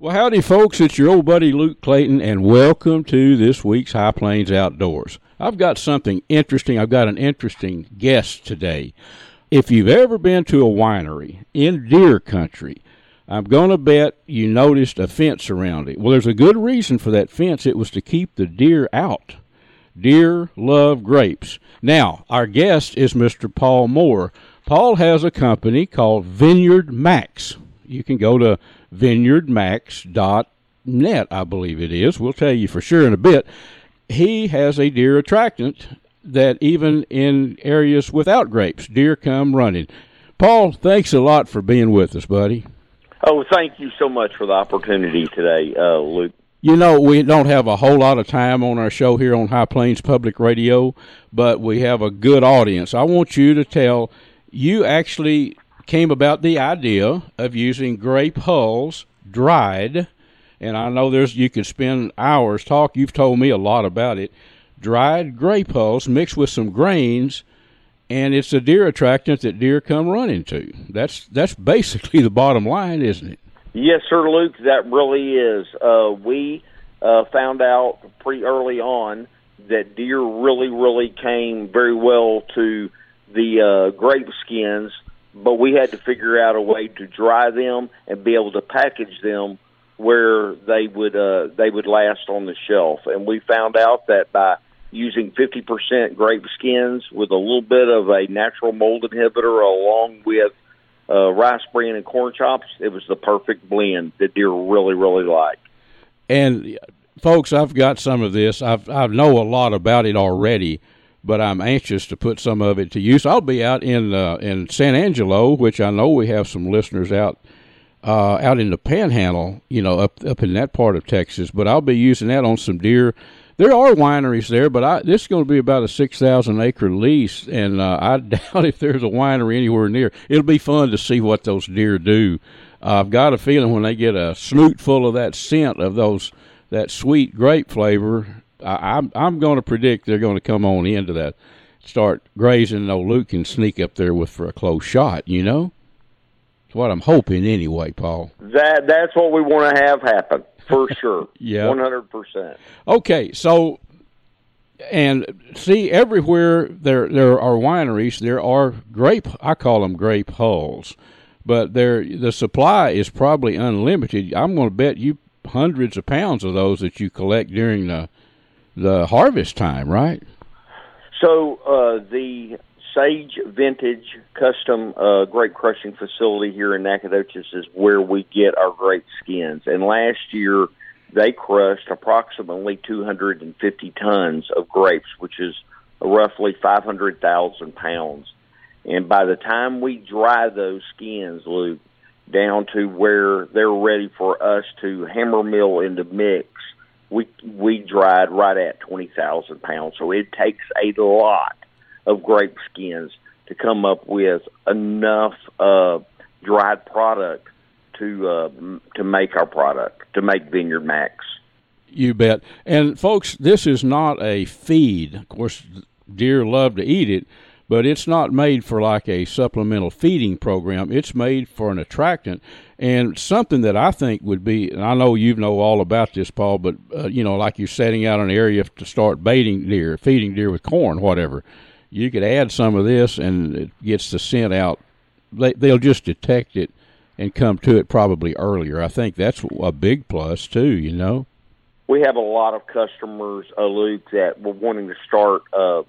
Well, howdy, folks. It's your old buddy Luke Clayton, and welcome to this week's High Plains Outdoors. I've got something interesting. I've got an interesting guest today. If you've ever been to a winery in deer country, I'm going to bet you noticed a fence around it. Well, there's a good reason for that fence. It was to keep the deer out. Deer love grapes. Now, our guest is Mr. Paul Moore. Paul has a company called Vineyard Max. You can go to vineyardmax.net, I believe it is. We'll tell you for sure in a bit. He has a deer attractant that even in areas without grapes, deer come running. Paul, thanks a lot for being with us, buddy. Oh, thank you so much for the opportunity today, uh, Luke. You know, we don't have a whole lot of time on our show here on High Plains Public Radio, but we have a good audience. I want you to tell you actually came about the idea of using grape hulls dried, and I know there's you could spend hours talk. You've told me a lot about it. Dried grape hulls mixed with some grains, and it's a deer attractant that deer come running to. That's that's basically the bottom line, isn't it? Yes, sir, Luke. That really is. Uh, we uh, found out pretty early on that deer really, really came very well to the uh, grape skins but we had to figure out a way to dry them and be able to package them where they would uh, they would last on the shelf. And we found out that by using 50% grape skins with a little bit of a natural mold inhibitor along with uh, rice bran and corn chops, it was the perfect blend that deer really really like. And folks, I've got some of this. I've I know a lot about it already but I'm anxious to put some of it to use. I'll be out in uh, in San Angelo, which I know we have some listeners out uh, out in the Panhandle, you know, up up in that part of Texas. But I'll be using that on some deer. There are wineries there, but I, this is going to be about a six thousand acre lease, and uh, I doubt if there's a winery anywhere near. It'll be fun to see what those deer do. I've got a feeling when they get a snoot full of that scent of those that sweet grape flavor, I, am I'm going to predict they're going to come on into that, start grazing. No, Luke can sneak up there with for a close shot. You know, it's what I'm hoping anyway, Paul. That that's what we want to have happen for sure. yeah, one hundred percent. Okay, so and see everywhere there there are wineries. There are grape. I call them grape hulls, but there the supply is probably unlimited. I'm going to bet you hundreds of pounds of those that you collect during the the harvest time, right? So uh, the Sage Vintage Custom uh, Grape Crushing Facility here in Nacogdoches is where we get our grape skins. And last year they crushed approximately 250 tons of grapes, which is roughly 500,000 pounds. And by the time we dry those skins, Luke, down to where they're ready for us to hammer mill into mix, we we dried right at twenty thousand pounds. So it takes a lot of grape skins to come up with enough uh, dried product to uh, to make our product to make Vineyard Max. You bet. And folks, this is not a feed. Of course, deer love to eat it, but it's not made for like a supplemental feeding program. It's made for an attractant and something that I think would be. And I know you know all about this, Paul, but uh, you know, like you're setting out an area to start baiting deer, feeding deer with corn, whatever. You could add some of this, and it gets the scent out. They, they'll just detect it and come to it probably earlier. I think that's a big plus too. You know. We have a lot of customers, uh, Luke, that were wanting to start uh,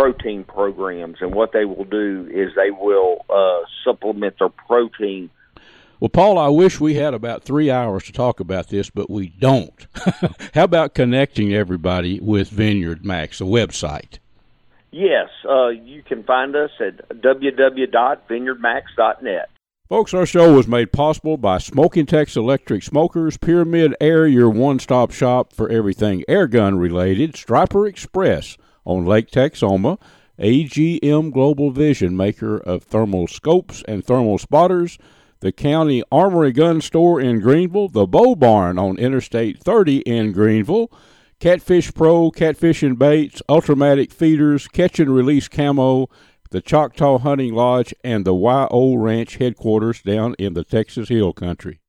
protein programs, and what they will do is they will uh, supplement their protein. Well, Paul, I wish we had about three hours to talk about this, but we don't. How about connecting everybody with Vineyard Max, the website? Yes, uh, you can find us at www.vineyardmax.net. Folks, our show was made possible by Smokin Tex Electric Smokers, Pyramid Air, your one stop shop for everything air gun related, Striper Express on Lake Texoma, AGM Global Vision, maker of thermal scopes and thermal spotters, the County Armory Gun Store in Greenville, the Bow Barn on Interstate 30 in Greenville, Catfish Pro, Catfish and Baits, Ultramatic Feeders, Catch and Release Camo, the Choctaw Hunting Lodge, and the YO Ranch headquarters down in the Texas Hill Country.